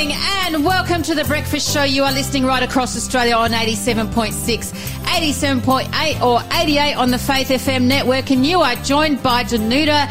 morning and welcome to the Breakfast Show. You are listening right across Australia on 87.6, 87.8 or 88 on the Faith FM network and you are joined by Danuta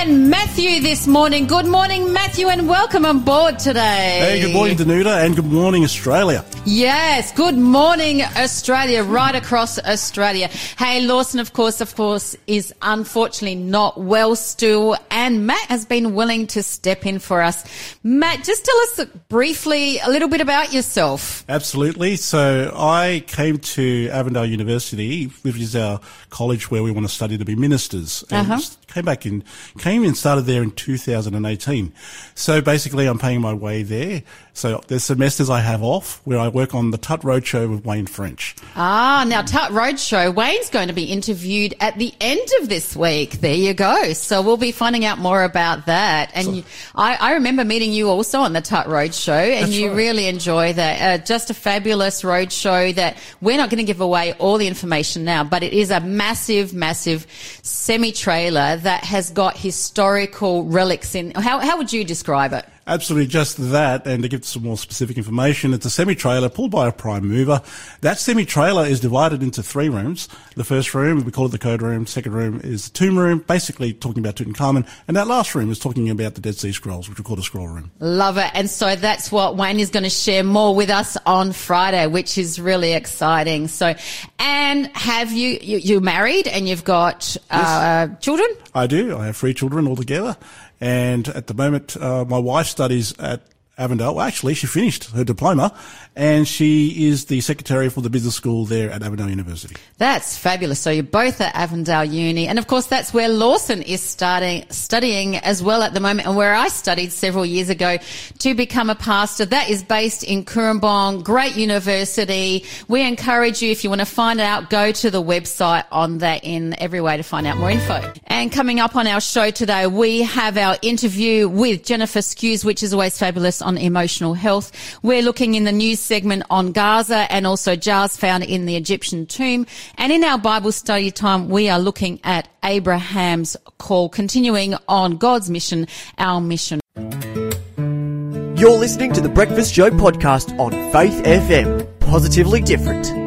and Matthew this morning. Good morning, Matthew, and welcome on board today. Hey, good morning, Danuta, and good morning, Australia. Yes, good morning, Australia, right across Australia. Hey, Lawson, of course, of course, is unfortunately not well still, and Matt has been willing to step in for us. Matt, just tell us briefly a little bit about yourself. Absolutely. So I came to Avondale University, which is our college where we want to study to be ministers, and Uh-huh. came back in, came and started there in 2018. So basically, I'm paying my way there. So there's semesters I have off where I work on the Tut Roadshow with Wayne French. Ah, now Tut Roadshow, Wayne's going to be interviewed at the end of this week. There you go. So we'll be finding out more about that. And you, I, I remember meeting you also on the Tut Roadshow and you right. really enjoy that. Uh, just a fabulous roadshow that we're not going to give away all the information now, but it is a massive, massive semi-trailer that has got historical relics in. How, how would you describe it? Absolutely, just that. And to give some more specific information, it's a semi-trailer pulled by a prime mover. That semi-trailer is divided into three rooms. The first room, we call it the code room. Second room is the tomb room, basically talking about Tutankhamun. And that last room is talking about the Dead Sea Scrolls, which we call the scroll room. Love it. And so that's what Wayne is going to share more with us on Friday, which is really exciting. So, and have you, you you're married and you've got, uh, children? I do. I have three children altogether. And at the moment, uh, my wife studies at Avondale. Well, actually, she finished her diploma and she is the secretary for the business school there at Avondale University. That's fabulous. So you're both at Avondale Uni. And of course, that's where Lawson is starting, studying as well at the moment and where I studied several years ago to become a pastor. That is based in Cooranbong, great university. We encourage you, if you want to find out, go to the website on that in every way to find out more info. And coming up on our show today, we have our interview with Jennifer Skews, which is always fabulous on emotional health. We're looking in the news segment on Gaza and also jars found in the Egyptian tomb. And in our Bible study time, we are looking at Abraham's call, continuing on God's mission, our mission. You're listening to the Breakfast Show podcast on Faith FM. Positively different.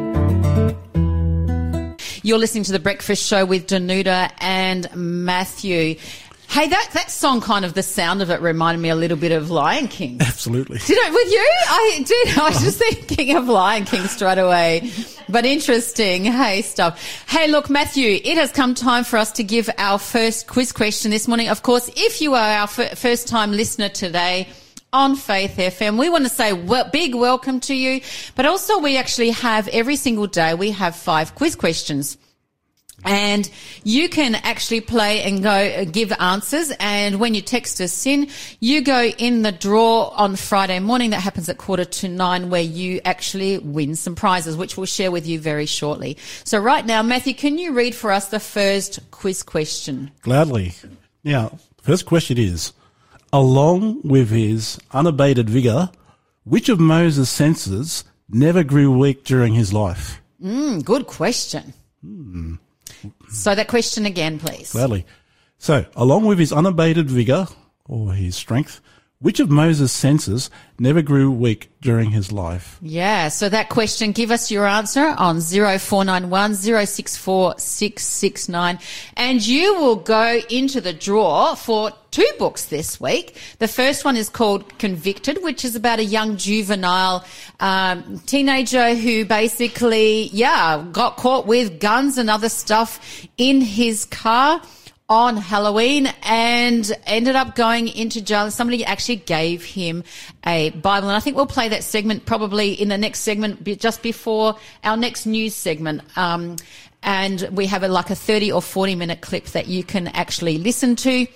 You're listening to the Breakfast Show with Danuta and Matthew. Hey, that, that song kind of the sound of it reminded me a little bit of Lion King. Absolutely. Did it with you? I did. I was just uh-huh. thinking of Lion King straight away. But interesting. Hey, stuff. Hey, look, Matthew, it has come time for us to give our first quiz question this morning. Of course, if you are our f- first time listener today, on Faith FM. We want to say well, big welcome to you, but also we actually have every single day, we have five quiz questions. And you can actually play and go uh, give answers. And when you text us in, you go in the draw on Friday morning. That happens at quarter to nine where you actually win some prizes, which we'll share with you very shortly. So right now, Matthew, can you read for us the first quiz question? Gladly. Now, first question is, along with his unabated vigour, which of Moses' senses never grew weak during his life? Mm, good question. So that question again, please. Gladly. So, along with his unabated vigour, or his strength, which of Moses' senses never grew weak during his life? Yeah, so that question, give us your answer on 0491 064 669 and you will go into the draw for two books this week. The first one is called Convicted, which is about a young juvenile um, teenager who basically, yeah, got caught with guns and other stuff in his car on Halloween and ended up going into jail. Somebody actually gave him a Bible. And I think we'll play that segment probably in the next segment, just before our next news segment. Um, and we have a, like a 30 or 40 minute clip that you can actually listen to.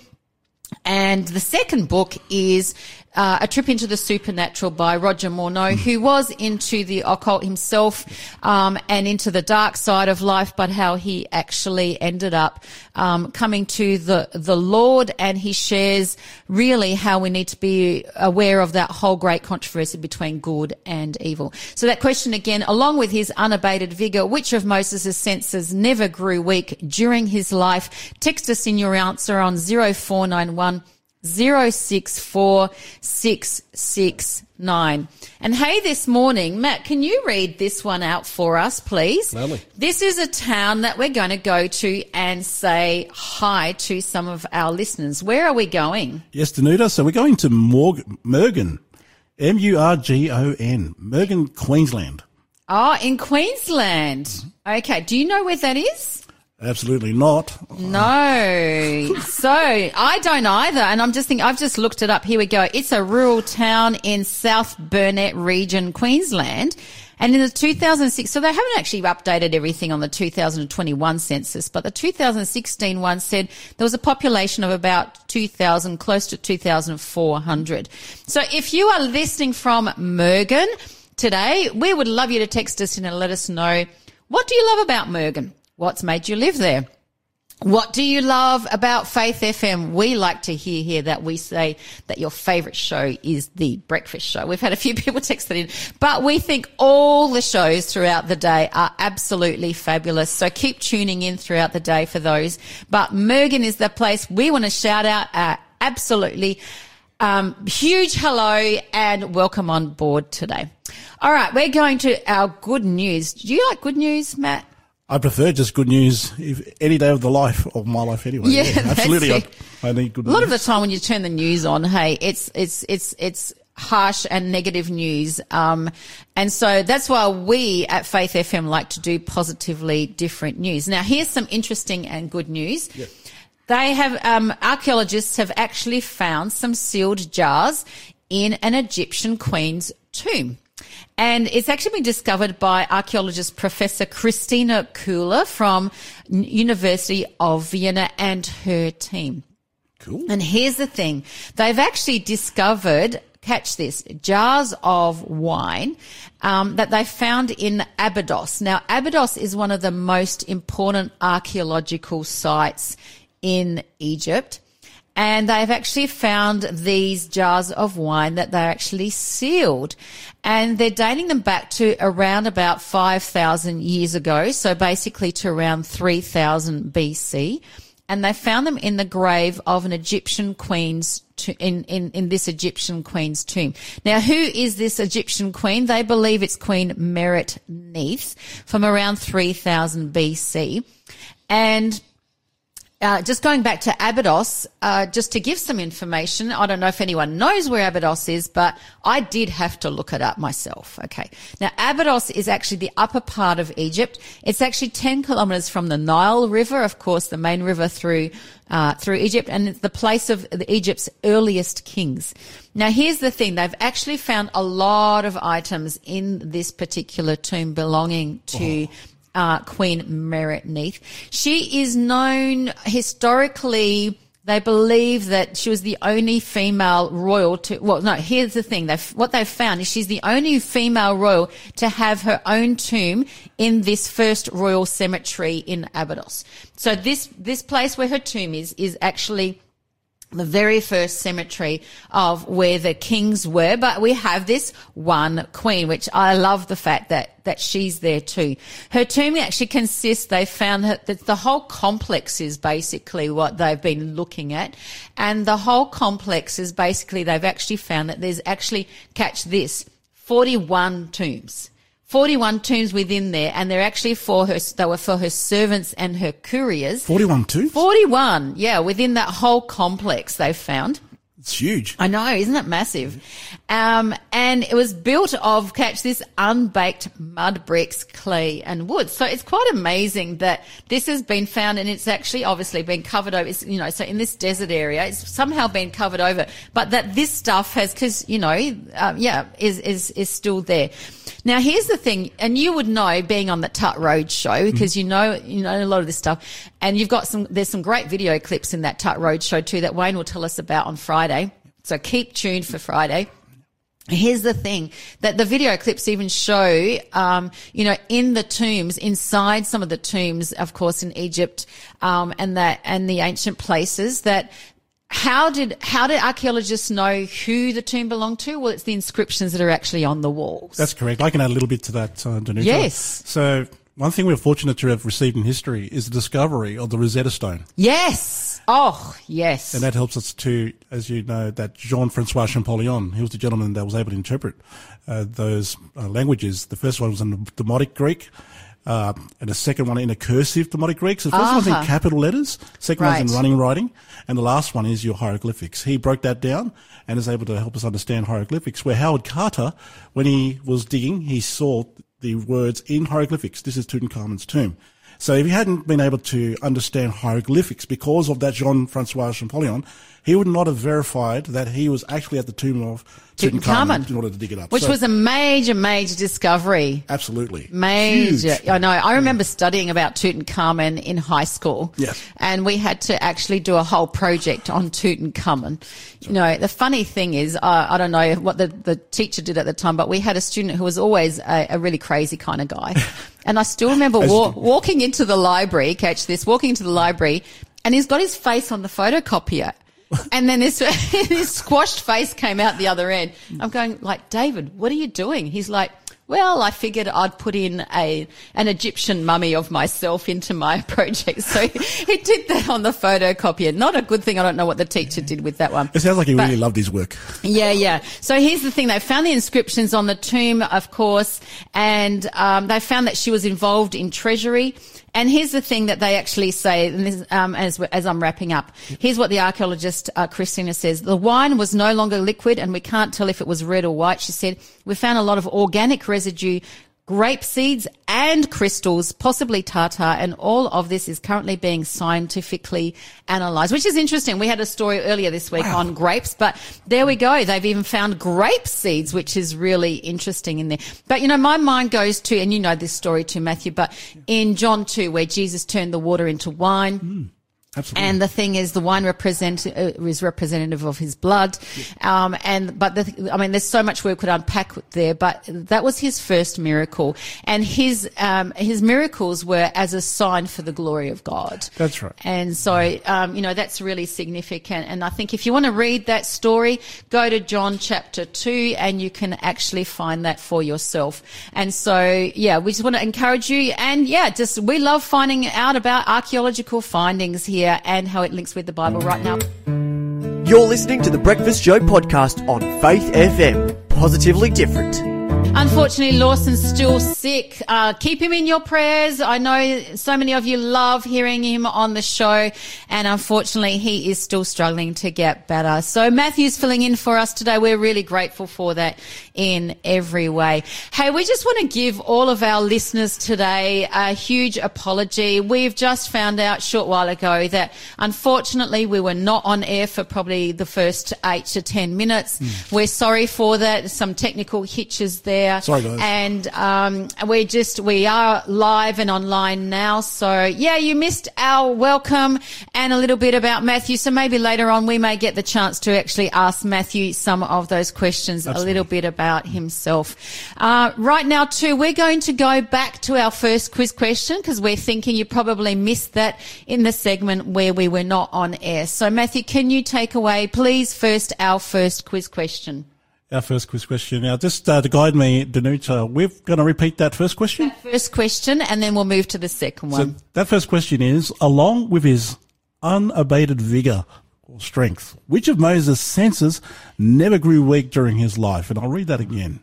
And the second book is uh, A Trip into the Supernatural by Roger Morneau, who was into the occult himself um, and into the dark side of life, but how he actually ended up um, coming to the the Lord, and he shares really how we need to be aware of that whole great controversy between good and evil. So that question again, along with his unabated vigor, which of Moses' senses never grew weak during his life? Text us in your answer on 0491 064669. And hey, this morning, Matt, can you read this one out for us, please? Gladly. This is a town that we're going to go to and say hi to some of our listeners. Where are we going? Yes, Danuta. So we're going to Morg- Murgon. M-U-R-G-O-N. Murgon, Queensland. Oh, in Queensland. Okay. Do you know where that is? Absolutely not. No. so I don't either. And I'm just thinking, I've just looked it up. Here we go. It's a rural town in South Burnett region, Queensland. And in the 2006, so they haven't actually updated everything on the 2021 census, but the 2016 one said there was a population of about 2,000, close to 2,400. So if you are listening from Murgon today, we would love you to text us in and let us know what do you love about Murgon? What's made you live there? What do you love about Faith FM? We like to hear here that we say that your favorite show is the breakfast show. We've had a few people text that in, but we think all the shows throughout the day are absolutely fabulous. So keep tuning in throughout the day for those. But Murgon is the place we want to shout out. Uh, absolutely. Um, huge hello and welcome on board today. All right. We're going to our good news. Do you like good news, Matt? I prefer just good news if, any day of the life of my life anyway. Yeah, that's absolutely. I. I need good news. A lot news. of the time when you turn the news on, hey, it's it's it's it's harsh and negative news. Um, and so that's why we at Faith FM like to do positively different news. Now, here's some interesting and good news. They have um, archaeologists have actually found some sealed jars in an Egyptian queen's tomb. And it's actually been discovered by archaeologist Professor Christina Köhler from University of Vienna and her team. Cool. And here's the thing. They've actually discovered, catch this, jars of wine um, that they found in Abydos. Now, Abydos is one of the most important archaeological sites in Egypt. And they've actually found these jars of wine that they're actually sealed. And they're dating them back to around about 5,000 years ago. So basically to around 3000 BC and they found them in the grave of an Egyptian queen's to, in, in in this Egyptian queen's tomb. Now, who is this Egyptian queen? They believe it's Queen Merit Neith from around 3000 BC, and uh, just going back to Abydos, uh, just to give some information, I don't know if anyone knows where Abydos is, but I did have to look it up myself. Okay. Now, Abydos is actually the upper part of Egypt. It's actually 10 kilometers from the Nile River, of course, the main river through, uh, through Egypt, and it's the place of Egypt's earliest kings. Now, here's the thing. They've actually found a lot of items in this particular tomb belonging to uh, Queen Merit Neith. She is known historically. They believe that she was the only female royal to, well, no, here's the thing. They've, what they've found is she's the only female royal to have her own tomb in this first royal cemetery in Abydos. So this, this place where her tomb is, is actually the very first cemetery of where the kings were, but we have this one queen, which I love the fact that, that she's there too. Her tomb actually consists, they found that the whole complex is basically what they've been looking at. And the whole complex is basically, they've actually found that there's actually, catch this, 41 tombs. 41 tombs within there, and they're actually for her, they were for her servants and her couriers. 41 too? 41, yeah, within that whole complex they've found. It's huge. I know, isn't it massive? Um, and it was built of, catch this, unbaked mud bricks, clay and wood. So it's quite amazing that this has been found and it's actually obviously been covered over, it's, you know, so in this desert area, it's somehow been covered over, but that this stuff has, cause, you know, um, yeah, is, is, is still there. Now here's the thing, and you would know being on the Tut Road show because you know, you know a lot of this stuff and you've got some, there's some great video clips in that Tut Road show too that Wayne will tell us about on Friday. So keep tuned for Friday. Here's the thing that the video clips even show, um, you know, in the tombs, inside some of the tombs, of course, in Egypt, um, and that, and the ancient places that how did, how did archaeologists know who the tomb belonged to? Well, it's the inscriptions that are actually on the walls. That's correct. I can add a little bit to that, uh, Danuta. Yes. So one thing we're fortunate to have received in history is the discovery of the Rosetta Stone. yes. Oh, yes. And that helps us to, as you know, that Jean-Francois Champollion, he was the gentleman that was able to interpret uh, those uh, languages. The first one was in Demotic Greek, uh, and the second one in a cursive Demotic Greek. So the 1st one's in Ah. capital letters, second one's Right. in running writing, and the last one is your hieroglyphics. He broke that down and is able to help us understand hieroglyphics. Where Howard Carter, when he was digging, he saw the words in hieroglyphics. This is Tutankhamun's tomb. So if he hadn't been able to understand hieroglyphics because of that Jean-Francois Champollion, he would not have verified that he was actually at the tomb of Tutankhamun, Tutankhamun. in order to dig it up. Which So- was a major, major discovery. absolutely Major. Huge. I know. I remember studying about Tutankhamun in high school. Yes. And we had to actually do a whole project on Tutankhamun. You know, the funny thing is, uh, I don't know what the, the teacher did at the time, but we had a student who was always a, a really crazy kind of guy. and I still remember wa- walking into the library, catch this, walking into the library, and he's got his face on the photocopier. and then this, this squashed face came out the other end. I'm going like, David, what are you doing? He's like, well, I figured I'd put in a an Egyptian mummy of myself into my project. So he did that on the photocopier. Not a good thing. I don't know what the teacher did with that one. It sounds like he But- really loved his work. yeah, yeah. So here's the thing: they found the inscriptions on the tomb, of course, and um, they found that she was involved in treasury. And here's the thing that they actually say, and this, um, as as I'm wrapping up, here's what the archaeologist uh, Christina says: the wine was no longer liquid, and we can't tell if it was red or white. She said we found a lot of organic residue. Grape seeds and crystals, possibly tartar, and all of this is currently being scientifically analysed, which is interesting. We had a story earlier this week on grapes, but there we go. They've even found grape seeds, which is really interesting in there. But you know, my mind goes to, and you know this story too, Matthew, but in John 2, where Jesus turned the water into wine. Hmm. Absolutely. And the thing is, the wine represent uh, is representative of his blood, um, and but the, I mean, there's so much we could unpack there. But that was his first miracle, and his um, his miracles were as a sign for the glory of God. That's right. And so, um, you know, that's really significant. And I think if you want to read that story, go to John chapter two, and you can actually find that for yourself. And so, yeah, we just want to encourage you. And yeah, just we love finding out about archaeological findings here and how it links with the Bible right now. You're listening to the Breakfast Show podcast on Faith FM. Positively different. Unfortunately, Lawson's still sick. Uh, keep him in your prayers. I know so many of you love hearing him on the show, and unfortunately, he is still struggling to get better. So Matthew's filling in for us today. We're really grateful for that in every way. Hey, we just want to give all of our listeners today a huge apology. We've just found out a short while ago that unfortunately we were not on air for probably the first eight to ten minutes. We're sorry for that. Some technical hitches there. Sorry, guys. And um, we're just we are live and online now. So yeah, you missed our welcome and a little bit about Matthew. So maybe later on we may get the chance to actually ask Matthew some of those questions, a little bit about himself. Uh, right now, too, we're going to go back to our first quiz question because we're thinking you probably missed that in the segment where we were not on air. So Matthew, can you take away, please, first our first quiz question? Our first quiz question. Now, just uh, to guide me, Danuta, we're going to repeat that first question. First question, and then we'll move to the second So one. that first question is, along with his unabated vigor or strength, which of Moses' senses never grew weak during his life? And I'll read that again.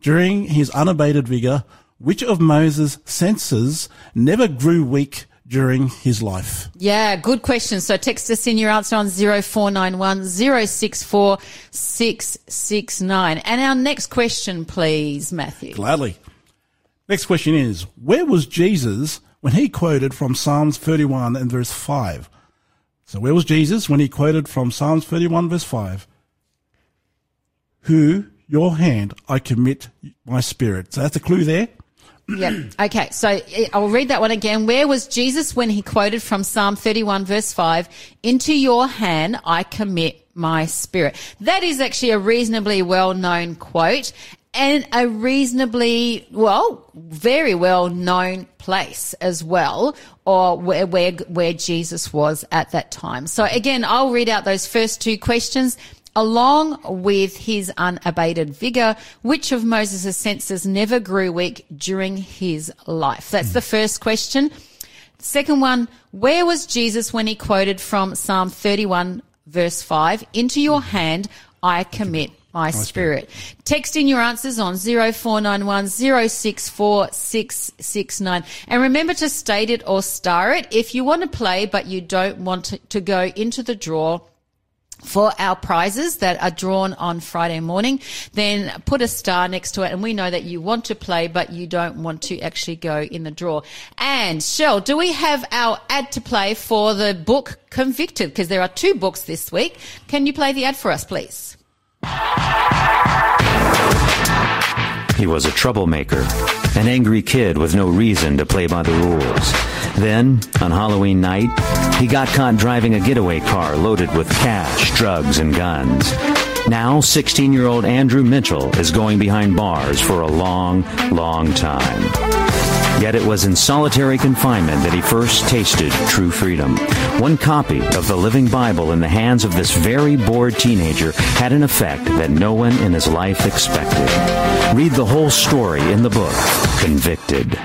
During his unabated vigor, which of Moses' senses never grew weak during his life? Yeah, good question. So text us in your answer on 0491 064 669. And our next question, please, Matthew. Gladly. Next question is, where was Jesus when he quoted from Psalms 31 and verse 5? So where was Jesus when he quoted from Psalms 31 verse 5? Who, your hand, I commit my spirit. So that's a clue there. Yeah. Okay. So eh, I'll read that one again. Where was Jesus when he quoted from Psalm 31 verse 5? Into your hand I commit my spirit. That is actually a reasonably well known quote and a reasonably, well, very well known place as well, or where, where, where Jesus was at that time. So again, I'll read out those first two questions along with his unabated vigor, which of Moses' senses never grew weak during his life? That's the first question. Second one, where was Jesus when he quoted from Psalm 31 verse 5, into your hand I commit my spirit. Text in your answers on 0491 064669. And remember to state it or star it. If you want to play, but you don't want to, to go into the draw, for our prizes that are drawn on Friday morning, then put a star next to it. And we know that you want to play, but you don't want to actually go in the draw. And Shell, do we have our ad to play for the book Convicted? Because there are two books this week. Can you play the ad for us, please? He was a troublemaker, an angry kid with no reason to play by the rules. Then, on Halloween night, he got caught driving a getaway car loaded with cash, drugs, and guns. Now, 16 year old Andrew Mitchell is going behind bars for a long, long time. Yet it was in solitary confinement that he first tasted true freedom. One copy of the Living Bible in the hands of this very bored teenager had an effect that no one in his life expected. Read the whole story in the book, Convicted.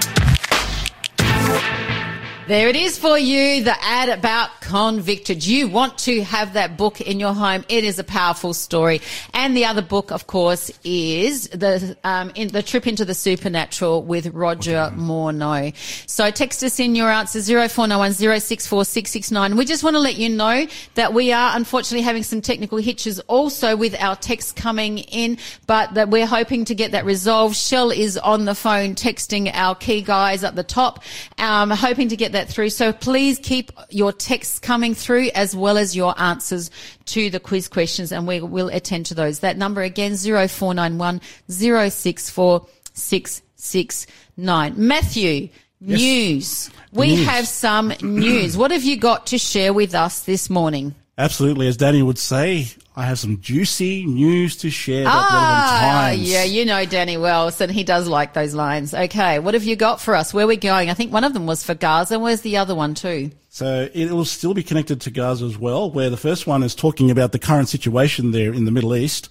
There it is for you, the ad about convicted. You want to have that book in your home. It is a powerful story. And the other book, of course, is the, um, in the trip into the supernatural with Roger Morneau. So text us in your answer 0491 064669. We just want to let you know that we are unfortunately having some technical hitches also with our text coming in, but that we're hoping to get that resolved. Shell is on the phone texting our key guys at the top, um, hoping to get that through. So please keep your texts coming through as well as your answers to the quiz questions and we will attend to those. That number again, 0491 064 669. Matthew, Yes. news. We News. have some news. What have you got to share with us this morning? Absolutely, as Danny would say, I have some juicy news to share Ah, times. yeah, you know Danny Wells, and he does like those lines. Okay, what have you got for us? Where are we going? I think one of them was for Gaza. Where's the other one too? So it will still be connected to Gaza as well, where the first one is talking about the current situation there in the Middle East.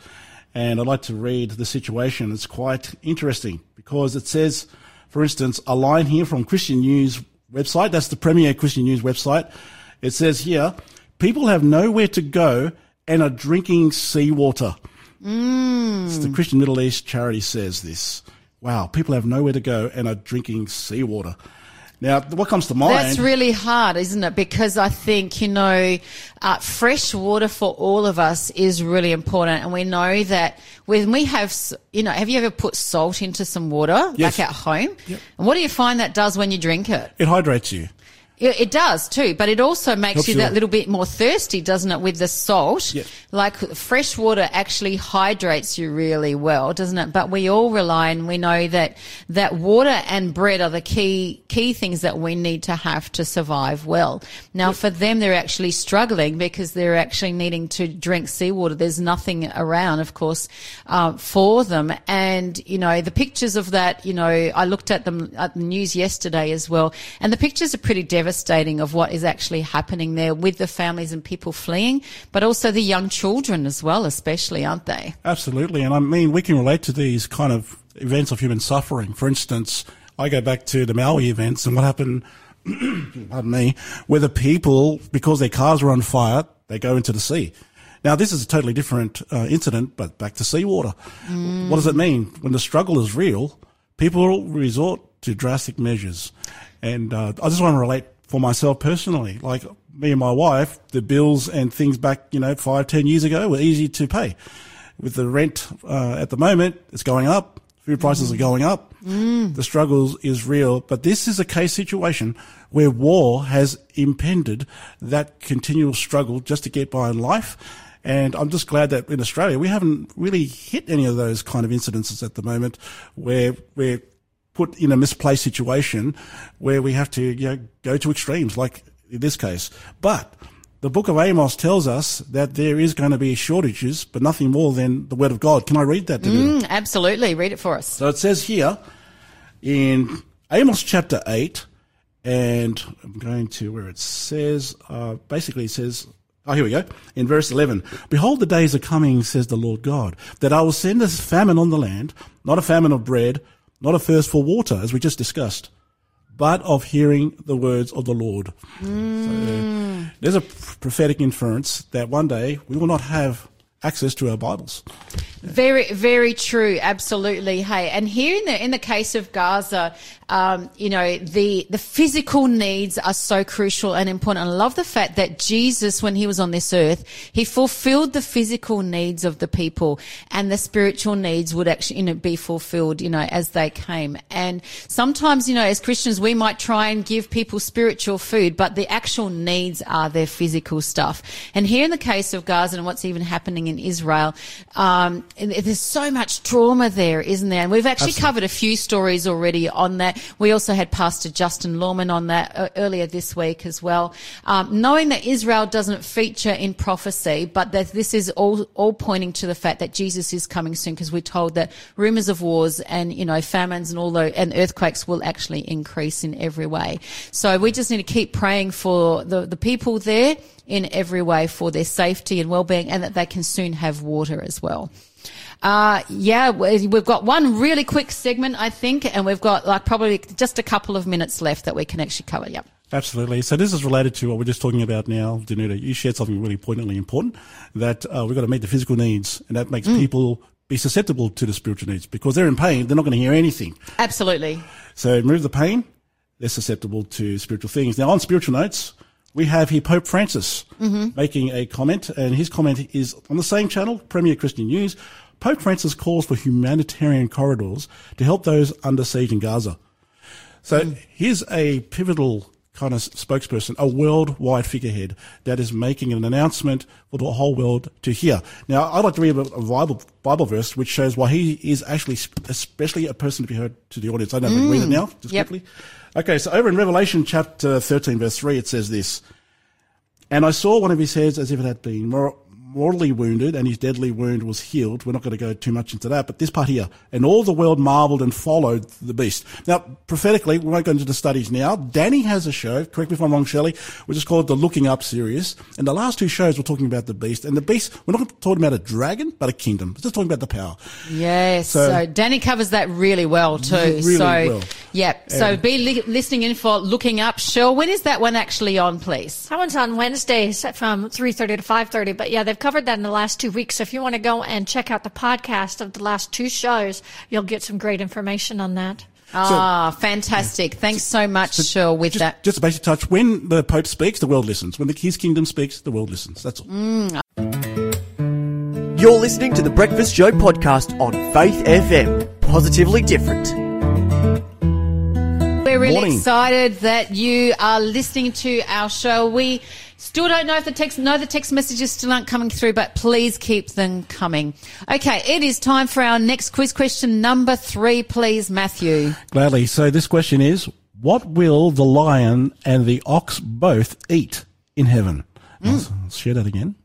And I'd like to read the situation. It's quite interesting because it says, for instance, a line here from Christian News website. That's the premier Christian News website. It says here, people have nowhere to go and are drinking seawater. Mm. It's the Christian Middle East charity says this. Wow, people have nowhere to go and are drinking seawater. Now, what comes to mind? That's really hard, isn't it? Because I think, you know, uh, fresh water for all of us is really important. And we know that when we have, you know, have you ever put salt into some water, Yes. like at home? And what do you find that does when you drink it? it hydrates you. It, does too, but it also makes Helps you that little bit more thirsty, doesn't it, with the salt? Like fresh water actually hydrates you really well, doesn't it? But we all rely and we know that, that water and bread are the key, key things that we need to have to survive well. Now for them, they're actually struggling because they're actually needing to drink seawater. There's nothing around, of course, uh, for them. And, you know, the pictures of that, you know, I looked at them at the news yesterday as well, and the pictures are pretty devastating of what is actually happening there with the families and people fleeing, but also the young children as well, especially, aren't they? Absolutely. And I mean, we can relate to these kind of events of human suffering. For instance, I go back to the Maui events and what happened, pardon me, where the people, because their cars were on fire, they go into the sea. Now, this is a totally different uh, incident, but back to seawater. What does it mean? When the struggle is real, people resort to drastic measures. And uh, I just want to relate for myself personally. Like me and my wife, the bills and things back, you know, five, ten years ago were easy to pay. With the rent uh, at the moment, it's going up. Food prices are going up. The struggles is real. But this is a case situation where war has impended that continual struggle just to get by in life. And I'm just glad that in Australia we haven't really hit any of those kind of incidences at the moment where we're put in a misplaced situation where we have to you know, go to extremes, like in this case. But the book of Amos tells us that there is going to be shortages, but nothing more than the word of God. Can I read that? Davina? Mm, absolutely. Read it for us. So it says here in Amos chapter 8, and I'm going to where it says, uh, basically it says, oh, here we go. In verse 11, Behold, the days are coming, says the Lord God, that I will send a famine on the land, not a famine of bread, not a thirst for water, as we just discussed, but of hearing the words of the Lord. So, uh, mm. there's a prophetic inference that one day we will not have access to our Bibles. Very, very true. Absolutely. Hey, and here in the in the case of Gaza, um, you know the the physical needs are so crucial and important. I love the fact that Jesus, when he was on this earth, he fulfilled the physical needs of the people, and the spiritual needs would actually you know be fulfilled, you know, as they came. And sometimes, you know, as Christians, we might try and give people spiritual food, but the actual needs are their physical stuff. And here in the case of Gaza and what's even happening in Israel. Um, and there's so much trauma there, isn't there? And we've actually Absolutely. covered a few stories already on that. We also had Pastor Justin Lawman on that uh, earlier this week as well. Um, knowing that Israel doesn't feature in prophecy, but that this is all, all pointing to the fact that Jesus is coming soon because we're told that rumors of wars and, you know, famines and all those, and earthquakes will actually increase in every way. So we just need to keep praying for the, the people there in every way for their safety and well-being and that they can soon have water as well. Uh, yeah, we- we've got one really quick segment, I think, and we've got like probably just a couple of minutes left that we can actually cover. Yep. Absolutely. So this is related to what we're just talking about now, Danuta. You shared something really poignantly important that uh, we've got to meet the physical needs, and that makes people be susceptible to the spiritual needs because they're in pain. They're not going to hear anything. Absolutely. So remove the pain, they're susceptible to spiritual things. Now, on spiritual notes, we have here Pope Francis making a comment, and his comment is on the same channel, Premier Christian News. Pope Francis calls for humanitarian corridors to help those under siege in Gaza. So hmm. here's a pivotal kind of spokesperson, a worldwide figurehead that is making an announcement for the whole world to hear. Now, I'd like to read a, Bible, Bible verse which shows why he is actually especially a person to be heard to the audience. I don't know if I can read it hmm. now, just Yep. quickly. Okay, so over in Revelation chapter 13, verse 3, it says this. And I saw one of his heads as if it had been mortally wounded, and his deadly wound was healed. We're not going to go too much into that, but this part here. And all the world marveled and followed the beast. Now, prophetically, we won't go into the studies now. Danny has a show, correct me if I'm wrong, Shelley, which is called the Looking Up series. And the last two shows we're talking about the beast. And the beast, we're not talking about a dragon, but a kingdom. We're just talking about the power. Yes. So, So- Danny covers that really well too. Really so, well. yep. So be li- listening in for looking up. Shell, when is that one actually on, please? That one's on Wednesdays from 3.30 to 5.30. But yeah, they've covered that in the last two weeks. So if you want to go and check out the podcast of the last two shows, you'll get some great information on that. Ah, fantastic. Thanks so much, Shell, with Just, that. just a basic touch. When the Pope speaks, the world listens. When the, his kingdom speaks, the world listens. That's all. You're listening to the Breakfast Show podcast on Faith FM. Positively different. We're really Morning. excited that you are listening to our show. We still don't know if the text, know the text messages still aren't coming through, but please keep them coming. Okay, it is time for our next quiz question number three, please, Matthew. Gladly. So this question is, what will the lion and the ox both eat in heaven? I'll, I'll mm. share that again.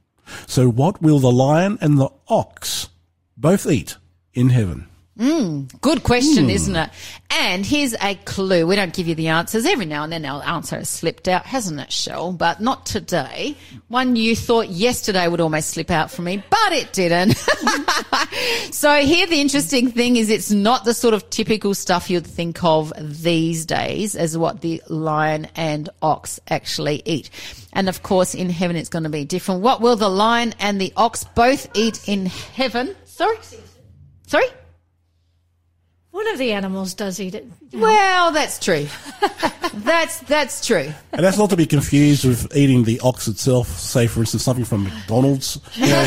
So what will the lion and the ox both eat in heaven? Mm, good question, hmm. isn't it? And here's a clue. We don't give you the answers. Every now and then our answer has slipped out, hasn't it, Shell? But not today. One you thought yesterday would almost slip out from me, but it didn't. so here the interesting thing is it's not the sort of typical stuff you'd think of these days as what the lion and ox actually eat. And of course, in heaven it's going to be different. What will the lion and the ox both eat in heaven? Sorry? Sorry? One of the animals does eat it. Well, that's true. that's that's true. And that's not to be confused with eating the ox itself. Say, for instance, something from McDonald's. You know,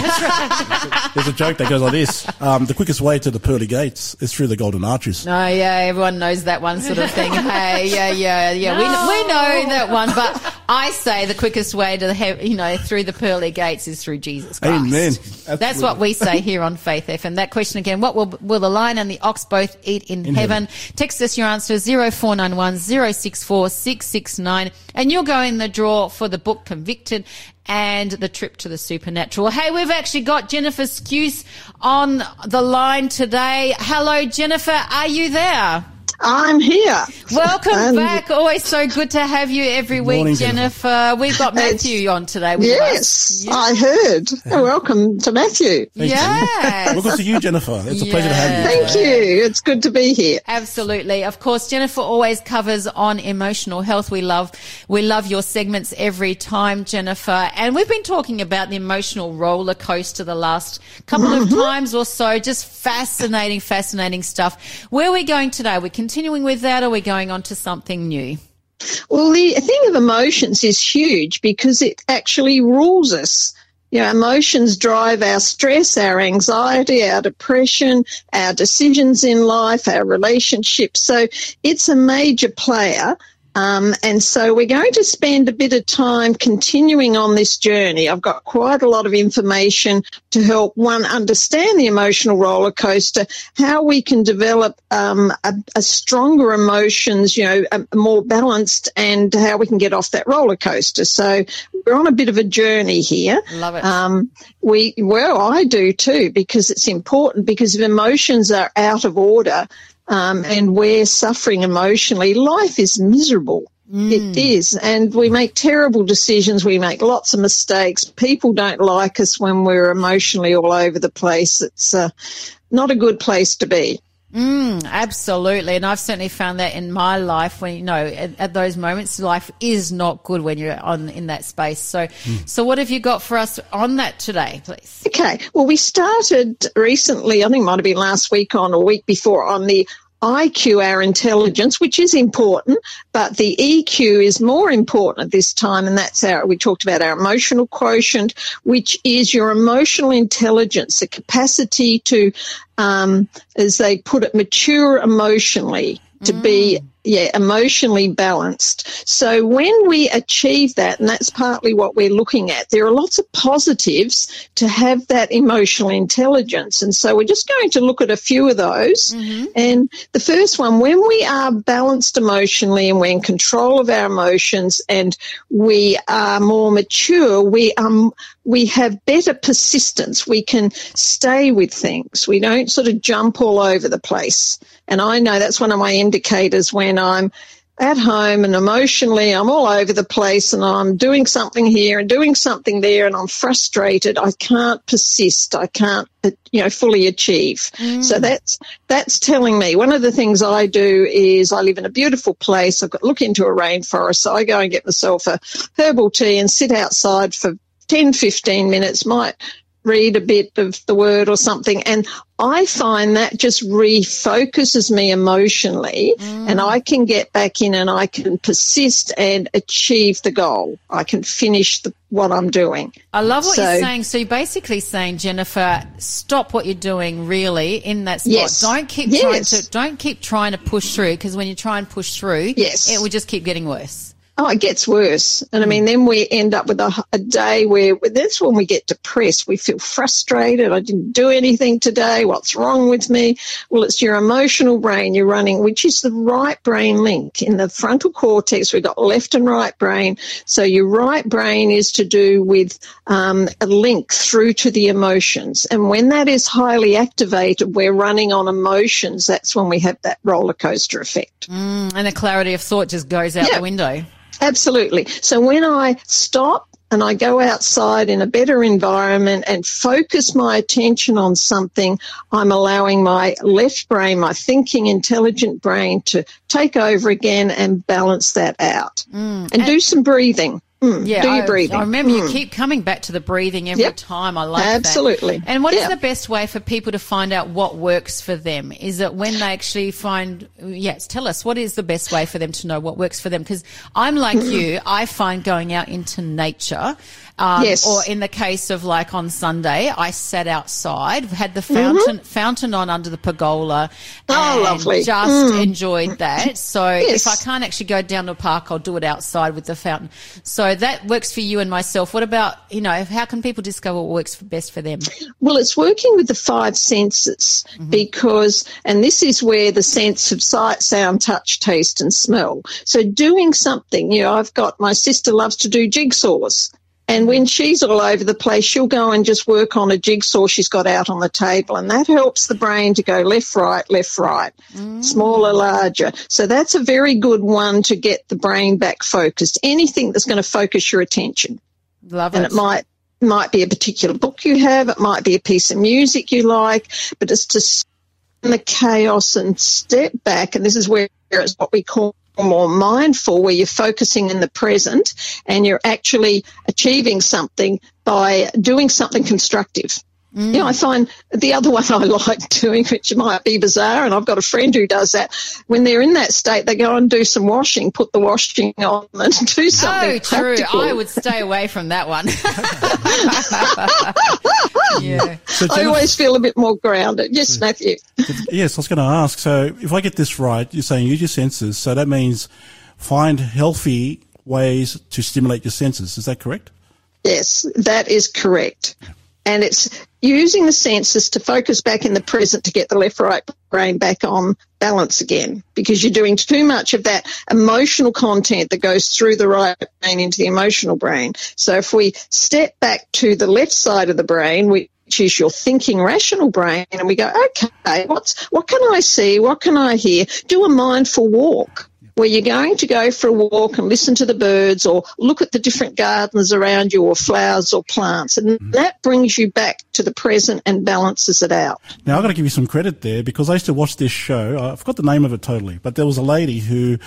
there's a joke that goes like this: um, the quickest way to the pearly gates is through the golden arches. No, yeah, everyone knows that one sort of thing. Hey, yeah, yeah, yeah. We, we know that one, but I say the quickest way to the you know through the pearly gates is through Jesus Christ. Amen. That's what we say here on Faith FM. That question again: What will will the lion and the ox both eat in, In heaven? heaven. Text us your answer zero four nine one zero six four six six nine, and you'll go in the draw for the book Convicted and the trip to the supernatural. Hey, we've actually got Jennifer Skuse on the line today. Hello, Jennifer. Are you there? I'm here. Welcome And- back. Always so good to have you every week, morning, Jennifer. We've got Matthew on today with Yes, us. I heard. Welcome to Matthew. Yes. Welcome to you, Jennifer. It's a pleasure to have you. Thank you. It's good to be here. Absolutely. Of course, Jennifer always covers on emotional health. We love, we love your segments every time, Jennifer. And we've been talking about the emotional roller coaster the last couple of mm-hmm. times or so. Just fascinating, fascinating stuff. Where are we going today? We're continuing with that or are we going on to something new? Well, the thing of emotions is huge because it actually rules us. You know, emotions drive our stress, our anxiety, our depression, our decisions in life, our relationships. So it's a major player. Um, and so we're going to spend a bit of time continuing on this journey. I've got quite a lot of information to help one understand the emotional roller coaster, how we can develop um, a, a stronger emotions, you know, a, a more balanced, and how we can get off that roller coaster. So we're on a bit of a journey here. Love it. Um, we well, I do too because it's important because if emotions are out of order um, and we're suffering emotionally, life is miserable. It is, and we make terrible decisions. We make lots of mistakes. People don't like us when we're emotionally all over the place. It's uh, not a good place to be. Mm, absolutely. And I've certainly found that in my life when, you know, at, at those moments, life is not good when you're on in that space. So, hmm. so what have you got for us on that today, please? Okay. Well, we started recently, I think it might have been last week on or week before, on the IQ, our intelligence, which is important, but the EQ is more important at this time. And that's our, we talked about our emotional quotient, which is your emotional intelligence, the capacity to, um, as they put it, mature emotionally, to be yeah, emotionally balanced. So when we achieve that, and that's partly what we're looking at, there are lots of positives to have that emotional intelligence. And so we're just going to look at a few of those. And the first one, when we are balanced emotionally and we're in control of our emotions and we are more mature, we um we have better persistence. We can stay with things. We don't sort of jump all over the place. And I know that's one of my indicators when I'm at home and emotionally I'm all over the place and I'm doing something here and doing something there and I'm frustrated. I can't persist. I can't, you know, fully achieve. Mm. So that's, that's telling me one of the things I do is I live in a beautiful place. I've got look into a rainforest. So I go and get myself a herbal tea and sit outside for 10, 15 minutes, might read a bit of the word or something. And I find that just refocuses me emotionally mm. and I can get back in and I can persist and achieve the goal. I can finish the, what I'm doing. I love what So- you're saying. So you're basically saying, Jennifer, stop what you're doing really in that spot. Yes. Don't keep Yes. trying to, don't keep trying to push through because when you try and push through, Yes. it will just keep getting worse. Oh, it gets worse. And I mean, then we end up with a, a day where that's when we get depressed. We feel frustrated. I didn't do anything today. What's wrong with me? Well, it's your emotional brain you're running, which is the right brain link in the frontal cortex. We've got left and right brain. So your right brain is to do with um, a link through to the emotions. And when that is highly activated, we're running on emotions. That's when we have that roller coaster effect. And the clarity of thought just goes out Yeah. the window. Absolutely. So when I stop and I go outside in a better environment and focus my attention on something, I'm allowing my left brain, my thinking intelligent brain to take over again and balance that out. Mm. and do some breathing. Mm, Yeah, do your I, breathing. I remember you Mm. keep coming back to the breathing every Yep. time. I like Absolutely. that. And what is Yeah. the best way for people to find out what works for them? Is it when they actually find? Yes, tell us what is the best way for them to know what works for them? Because I'm like you. I find going out into nature. Um, Yes. Or in the case of like on Sunday, I sat outside, had the fountain fountain on under the pergola, Mm-hmm. Oh, and lovely. just enjoyed that. So Yes. if I can't actually go down to a park, I'll do it outside with the fountain. So that works for you and myself. What about, you know, how can people discover what works best for them? Well, it's working with the five senses mm-hmm. because, and this is where the sense of sight, sound, touch, taste, and smell. So doing something, you know, I've got my sister loves to do jigsaws. And when she's all over the place, she'll go and just work on a jigsaw she's got out on the table. And that helps the brain to go left, right, left, right, mm. smaller, larger. So that's a very good one to get the brain back focused. Anything that's going to focus your attention. Love And it. And it might, might be a particular book you have. It might be a piece of music you like, but it's to the chaos and step back. And this is where it's what we call more mindful, where you're focusing in the present and you're actually achieving something by doing something constructive. You know, I find the other one I like doing, which might be bizarre, and I've got a friend who does that. When they're in that state, they go and do some washing, put the washing on, and do something Oh, true. practical. I would stay away from that one. yeah. So I always feel a bit more grounded. Yes, mm. Matthew. Yes, I was going to ask. So, if I get this right, you're saying use your senses. So that means find healthy ways to stimulate your senses. Is that correct? Yes, that is correct. And it's using the senses to focus back in the present to get the left right brain back on balance again because you're doing too much of that emotional content that goes through the right brain into the emotional brain. So if we step back to the left side of the brain, which is your thinking rational brain and we go, okay, what's, what can I see? What can I hear? Do a mindful walk where you're going to go for a walk and listen to the birds or look at the different gardens around you or flowers or plants. And that brings you back to the present and balances it out. Now, I've got to give you some credit there because I used to watch this show. I forgot the name of it totally, but there was a lady who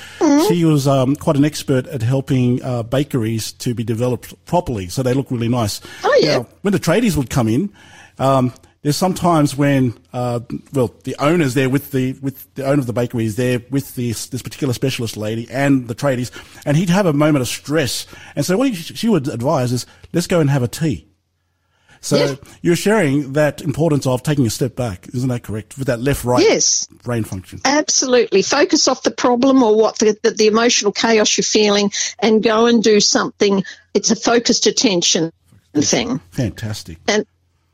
she was um, quite an expert at helping uh, bakeries to be developed properly, so they look really nice. Oh, yeah. Now, when the tradies would come in, um, there's sometimes when uh, well the owner's there with the with the owner of the bakery is there with this this particular specialist lady and the tradies, and he'd have a moment of stress, and so what he, she would advise is let's go and have a tea. So Yeah. you're sharing that importance of taking a step back, isn't that correct? With that left right Yes. brain function. Absolutely. Focus off the problem or what the, the, the emotional chaos you're feeling and go and do something. It's a focused attention thing. Fantastic. And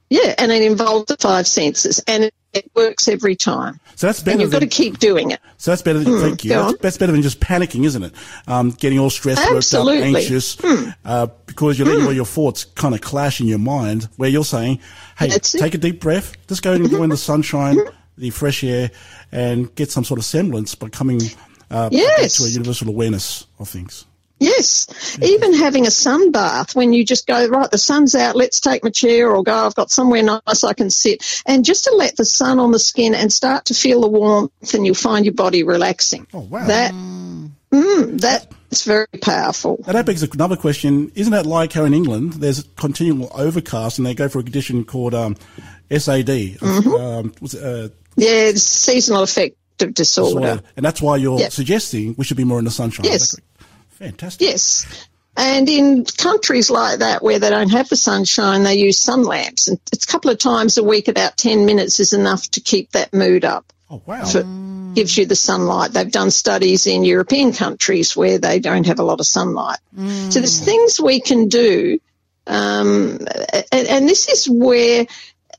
yeah, and it involves the five senses and it, it works every time. So that's And better you've got to keep doing it. so that's better than thank you. That's, that's better than just panicking, isn't it? Um, getting all stressed, worked up, Absolutely. Hmm. anxious, uh, because you're letting all your thoughts kind of clash in your mind. Where you're saying, "Hey, That's it. take a deep breath. Just go and go in the sunshine, the fresh air, and get some sort of semblance by coming uh, back Yes. to a universal awareness of things." Yes, even having a sun bath when you just go, right, the sun's out, let's take my chair or go, I've got somewhere nice I can sit. And just to let the sun on the skin and start to feel the warmth and you'll find your body relaxing. Oh, wow. That, mm, that's very powerful. Now that begs another question. Isn't that like how in England there's continual overcast and they go for a condition called um, SAD? Mm-hmm. Um, what's it, uh, Yeah, it's seasonal affective disorder. disorder. And that's why you're Yep. suggesting we should be more in the sunshine. Yes. That correct? Fantastic. Yes. And in countries like that where they don't have the sunshine, they use sun lamps. And it's a couple of times a week, about 10 minutes is enough to keep that mood up. Oh, wow. for, gives you the sunlight. They've done studies in European countries where they don't have a lot of sunlight. So there's things we can do, um, and, and this is where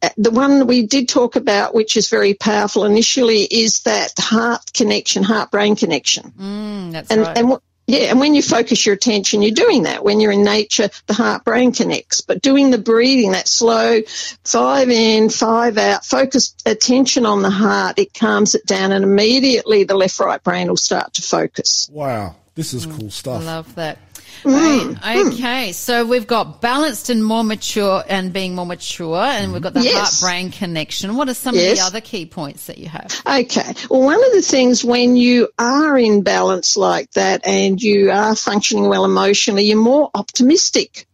uh, the one we did talk about, which is very powerful initially, is that heart connection, heart brain connection. Mm, that's And, right. and wh- yeah, and when you focus your attention, you're doing that. When you're in nature, the heart brain connects. But doing the breathing, that slow five in, five out, focused attention on the heart, it calms it down, and immediately the left right brain will start to focus. Wow. This is cool stuff. I love that. Mm, Right, Okay, so we've got balanced and more mature and being more mature, and we've got the Yes. heart brain connection. What are some of the other key points that you have? Okay. Well, one of the things when you are in balance like that and you are functioning well emotionally, you're more optimistic.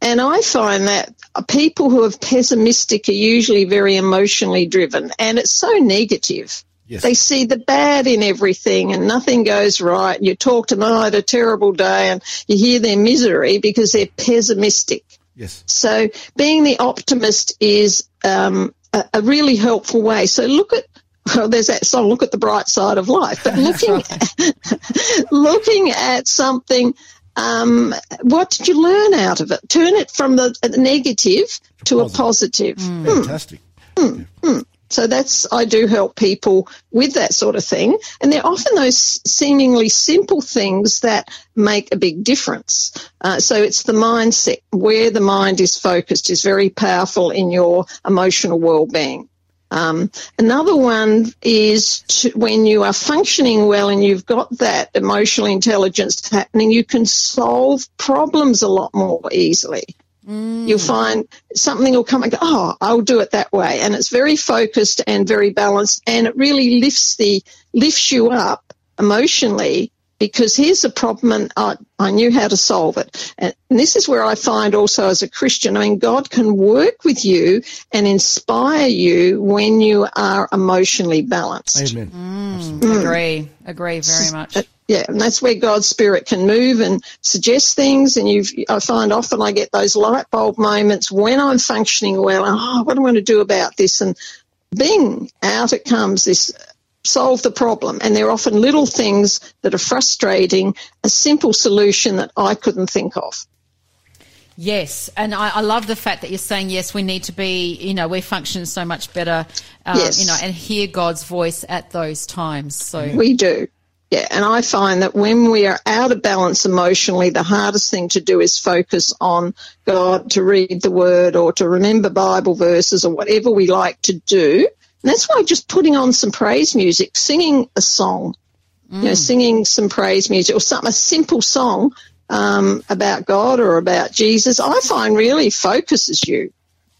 And I find that people who are pessimistic are usually very emotionally driven and it's so negative. Yes. They see the bad in everything and nothing goes right. And you talk to them, oh, I had a terrible day and you hear their misery because they're pessimistic. Yes. So being the optimist is um, a, a really helpful way. So look at well, there's that song, look at the bright side of life. But looking looking at something, um, what did you learn out of it? Turn it from the, the negative to a positive. Fantastic. Hmm. So that's, I do help people with that sort of thing. And they're often those seemingly simple things that make a big difference. Uh, so it's the mindset, where the mind is focused is very powerful in your emotional well-being. Um, another one is to, when you are functioning well and you've got that emotional intelligence happening, you can solve problems a lot more easily. Mm. You'll find something will come and go, oh, I'll do it that way. And it's very focused and very balanced and it really lifts the, lifts you up emotionally because here's the problem and I, I knew how to solve it. And, and this is where I find also as a Christian, I mean, God can work with you and inspire you when you are emotionally balanced. Amen. Mm, mm. Agree. Agree very much. Uh, yeah, and that's where God's Spirit can move and suggest things. And you, I find often I get those light bulb moments when I'm functioning well. Oh, what am I going to do about this? And bing, out it comes this solve the problem. And they're often little things that are frustrating, a simple solution that I couldn't think of. Yes, and I, I, love the fact that you're saying yes. We need to be, you know, we function so much better, um, yes. you know, and hear God's voice at those times. So we do, yeah. And I find that when we are out of balance emotionally, the hardest thing to do is focus on God, to read the Word, or to remember Bible verses, or whatever we like to do. And that's why just putting on some praise music, singing a song, mm. you know, mm. singing some praise music or something, a simple song um, about God or about Jesus, I find really focuses you.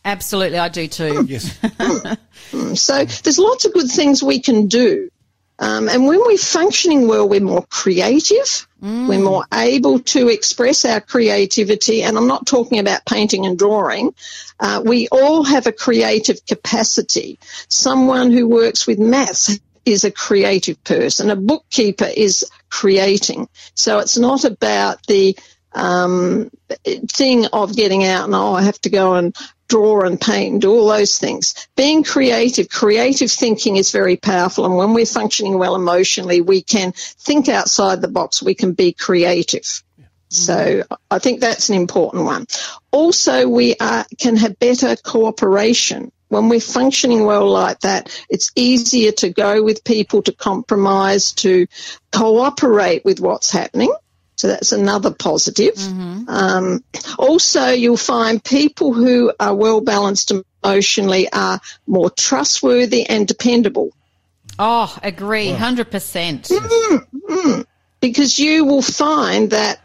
Absolutely, I do too. Mm. Yes. mm. So there's lots of good things we can do. Um, and when we're functioning well, we're more creative. Mm. We're more able to express our creativity. And I'm not talking about painting and drawing. Uh, we all have a creative capacity. Someone who works with maths is a creative person. A bookkeeper is creating. So it's not about the um, thing of getting out and oh, I have to go and draw and paint and do all those things. Being creative, creative thinking is very powerful. And when we're functioning well emotionally, we can think outside the box. We can be creative. So I think that's an important one. Also, we are, can have better cooperation. When we're functioning well like that, it's easier to go with people, to compromise, to cooperate with what's happening. So that's another positive. Mm-hmm. Um, also, you'll find people who are well balanced emotionally are more trustworthy and dependable. Oh, agree, hundred percent. Mm-hmm. Because you will find that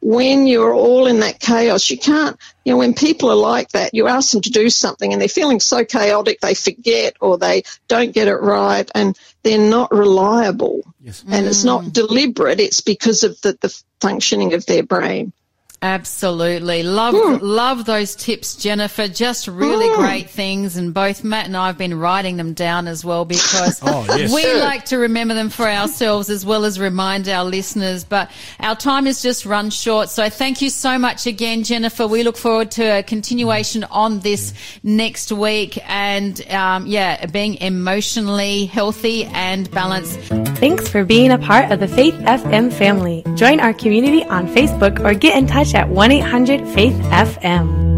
when you're all in that chaos, you can't, you know, when people are like that, you ask them to do something and they're feeling so chaotic, they forget or they don't get it right and they're not reliable. Yes. And mm. it's not mm. deliberate, it's because of the, the functioning of their brain. Absolutely. Love, mm. love those tips, Jennifer. Just really mm. great things. And both Matt and I have been writing them down as well because oh, yes. we like to remember them for ourselves as well as remind our listeners. But our time has just run short. So thank you so much again, Jennifer. We look forward to a continuation on this next week and, um, yeah, being emotionally healthy and balanced. Thanks for being a part of the Faith FM family. Join our community on Facebook or get in touch at 1 800 Faith FM.